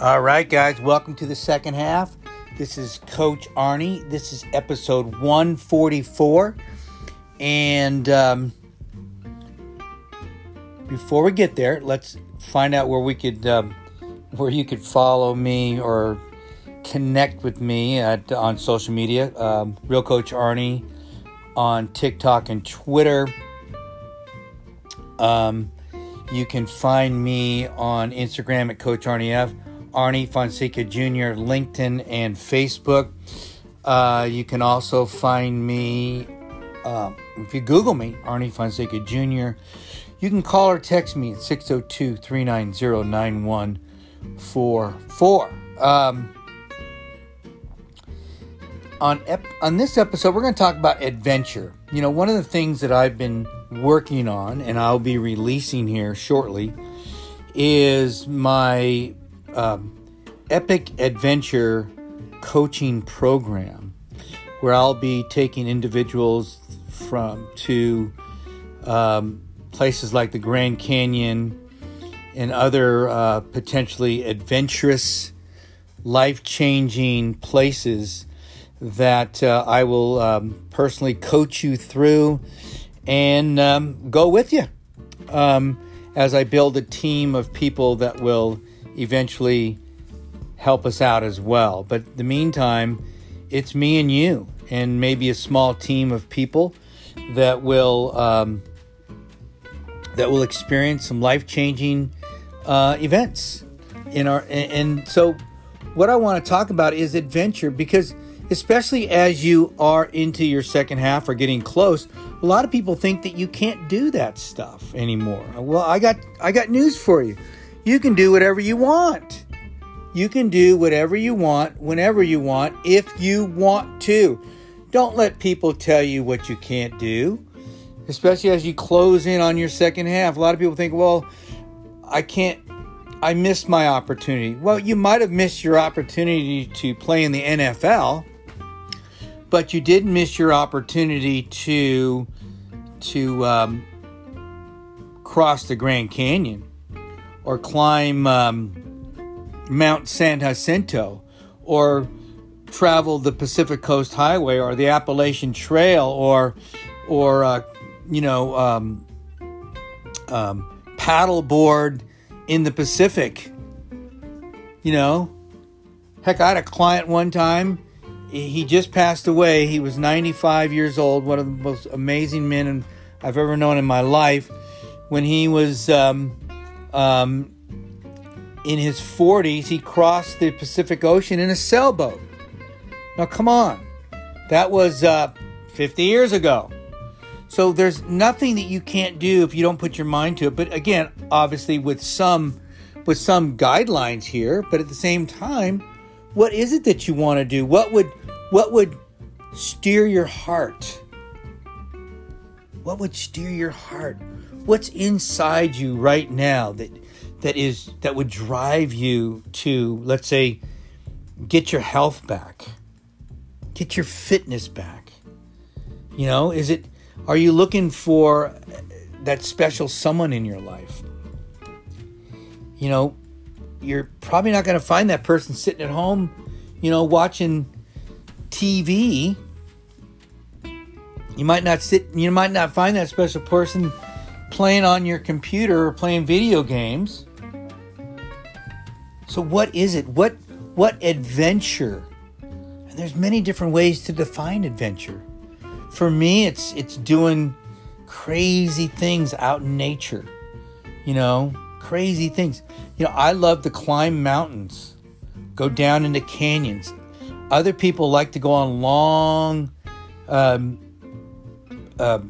All right, guys, welcome to the second half. This is Coach Arnie. This is episode 144. And um, before we get there, let's find out where we could, um, where you could follow me or connect with me at on social media. Um, Real Coach Arnie on TikTok and Twitter. Um, you can find me on Instagram at Coach Arnie F. Arnie Fonseca Jr., LinkedIn, and Facebook. Uh, you can also find me, uh, if you Google me, Arnie Fonseca Jr., you can call or text me at 602 390 9144. Um, on, on this episode, we're going to talk about adventure. You know, one of the things that I've been working on and I'll be releasing here shortly is my um, Epic Adventure coaching program where I'll be taking individuals from to um, places like the Grand Canyon and other uh, potentially adventurous, life changing places that uh, I will um, personally coach you through and um, go with you. Um, as I build a team of people that will eventually help us out as well. But in the meantime, it's me and you, and maybe a small team of people that will um, that will experience some life changing uh, events in our. And, and so, what I want to talk about is adventure because especially as you are into your second half or getting close a lot of people think that you can't do that stuff anymore well i got i got news for you you can do whatever you want. You can do whatever you want whenever you want if you want to. Don't let people tell you what you can't do especially as you close in on your second half. A lot of people think well i can't I missed my opportunity. Well, you might have missed your opportunity to play in the NFL, but you did miss your opportunity to to um, cross the Grand Canyon or climb um, Mount San Jacinto or travel the Pacific Coast Highway or the Appalachian Trail or or uh, you know um, um, paddleboard in the Pacific. You know, heck, I had a client one time he just passed away. He was 95 years old, one of the most amazing men I've ever known in my life. When he was um, um, in his 40s, he crossed the Pacific Ocean in a sailboat. Now, come on. That was uh, 50 years ago. So there's nothing that you can't do if you don't put your mind to it. But again, obviously with some with some guidelines here, but at the same time, what is it that you want to do? What would what would steer your heart? What would steer your heart? What's inside you right now that that is that would drive you to let's say get your health back. Get your fitness back. You know, is it are you looking for that special someone in your life? You know, you're probably not going to find that person sitting at home, you know, watching TV, you might not sit you might not find that special person playing on your computer or playing video games. So what is it? What what adventure? And there's many different ways to define adventure. For me, it's it's doing crazy things out in nature. You know, crazy things. You know, I love to climb mountains, go down into canyons, other people like to go on long um, uh,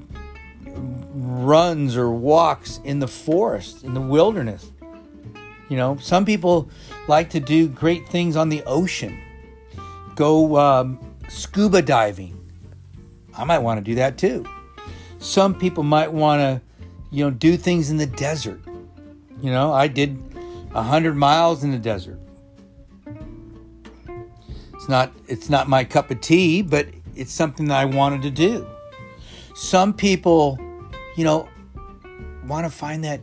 runs or walks in the forest, in the wilderness. You know, some people like to do great things on the ocean, go um, scuba diving. I might want to do that too. Some people might want to, you know, do things in the desert. You know, I did 100 miles in the desert It's not it's not my cup of tea, but it's something that I wanted to do. Some people, you know, want to find that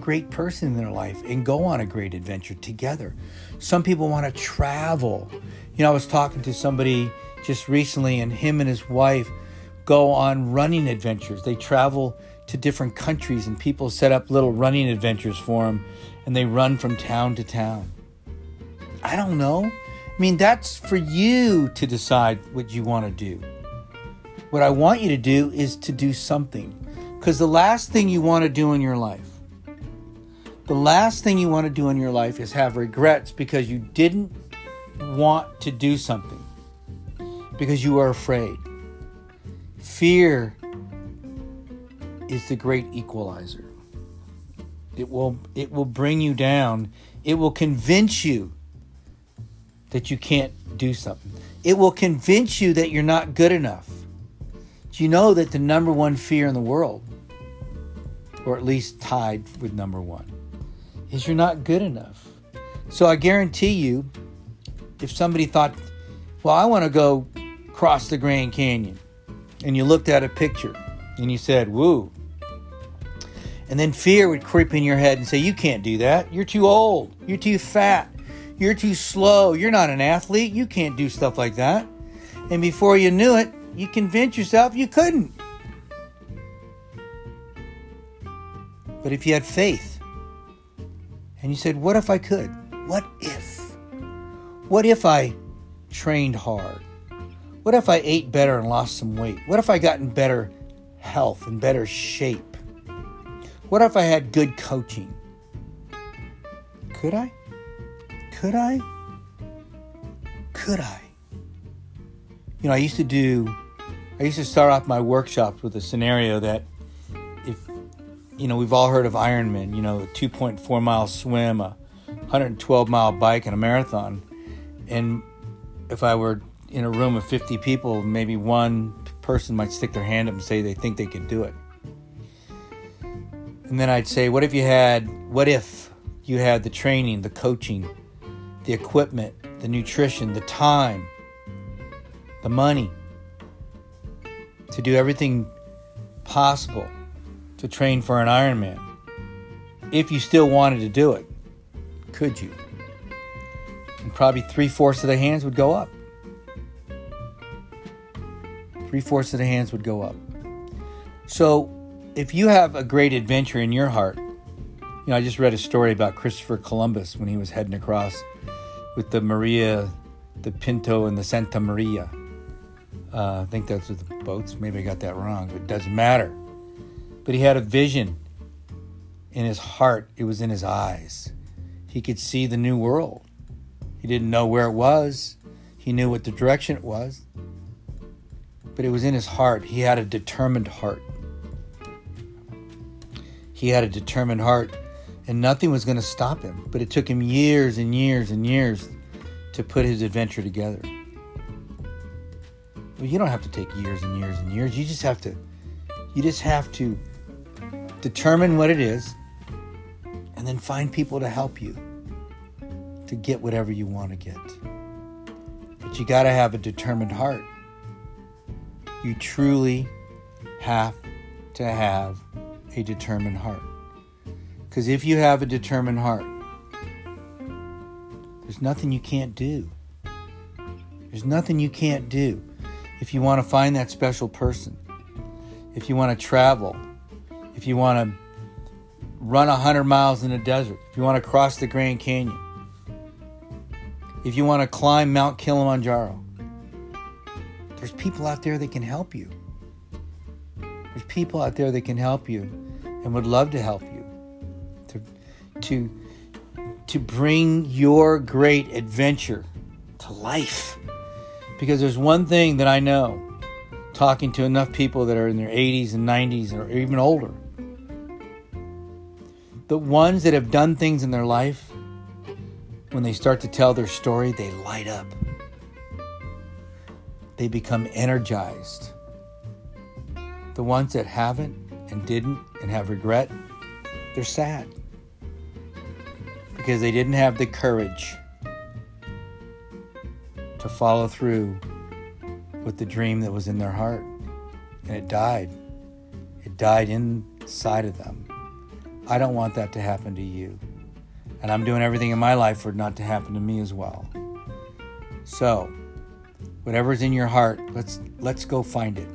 great person in their life and go on a great adventure together. Some people want to travel. You know, I was talking to somebody just recently, and him and his wife go on running adventures. They travel to different countries, and people set up little running adventures for them, and they run from town to town. I don't know. I mean, that's for you to decide what you want to do. What I want you to do is to do something. Because the last thing you want to do in your life, the last thing you want to do in your life is have regrets because you didn't want to do something, because you are afraid. Fear is the great equalizer. It will it will bring you down. It will convince you that you can't do something. It will convince you that you're not good enough. Do you know that the number one fear in the world, or at least tied with number one, is you're not good enough? So I guarantee you, if somebody thought, well, I want to go cross the Grand Canyon, and you looked at a picture and you said, woo, and then fear would creep in your head and say, You can't do that. You're too old. You're too fat. You're too slow. You're not an athlete. You can't do stuff like that. And before you knew it, you convinced yourself you couldn't. But if you had faith and you said, What if I could? What if? What if I trained hard? What if I ate better and lost some weight? What if I got in better health and better shape? What if I had good coaching? Could I? Could I? Could I? You know, I used to do I used to start off my workshops with a scenario that if, you know, we've all heard of Ironman, you know, a 2.4 mile swim, a 112 mile bike, and a marathon. And if I were in a room of 50 people, maybe one person might stick their hand up and say they think they could do it. And then I'd say, what if you had, what if you had the training, the coaching, the equipment, the nutrition, the time, the money, to do everything possible to train for an Ironman. If you still wanted to do it, could you? And probably three fourths of the hands would go up. Three fourths of the hands would go up. So, if you have a great adventure in your heart, you know, I just read a story about Christopher Columbus when he was heading across with the Maria, the Pinto, and the Santa Maria uh, I think those are the boats. Maybe I got that wrong, but it doesn't matter. But he had a vision in his heart, it was in his eyes. He could see the new world. He didn't know where it was, he knew what the direction it was, but it was in his heart. He had a determined heart. He had a determined heart, and nothing was going to stop him. But it took him years and years and years to put his adventure together. Well, you don't have to take years and years and years. You just have to you just have to determine what it is and then find people to help you to get whatever you want to get. But you got to have a determined heart. You truly have to have a determined heart. Because if you have a determined heart, there's nothing you can't do. There's nothing you can't do if you want to find that special person, if you want to travel, if you want to run 100 miles in the desert, if you want to cross the Grand Canyon, if you want to climb Mount Kilimanjaro, there's people out there that can help you. There's people out there that can help you and would love to help you to, to, to bring your great adventure to life. Because there's one thing that I know talking to enough people that are in their 80s and 90s or even older. The ones that have done things in their life, when they start to tell their story, they light up. They become energized. The ones that haven't and didn't and have regret, they're sad because they didn't have the courage to follow through with the dream that was in their heart. And it died. It died inside of them. I don't want that to happen to you. And I'm doing everything in my life for it not to happen to me as well. So, whatever's in your heart, let's let's go find it.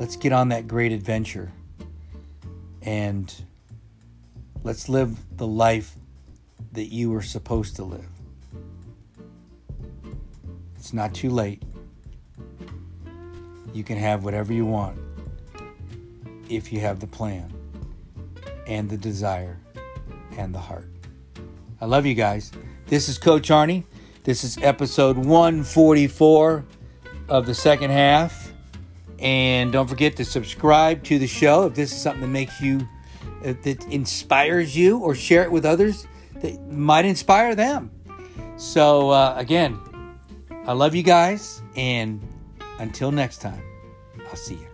Let's get on that great adventure. And let's live the life that you were supposed to live. It's not too late. You can have whatever you want if you have the plan and the desire and the heart. I love you guys. This is Coach Arnie. This is episode 144 of the second half. And don't forget to subscribe to the show if this is something that makes you, that inspires you, or share it with others that might inspire them. So, uh, again, I love you guys. And until next time, I'll see you.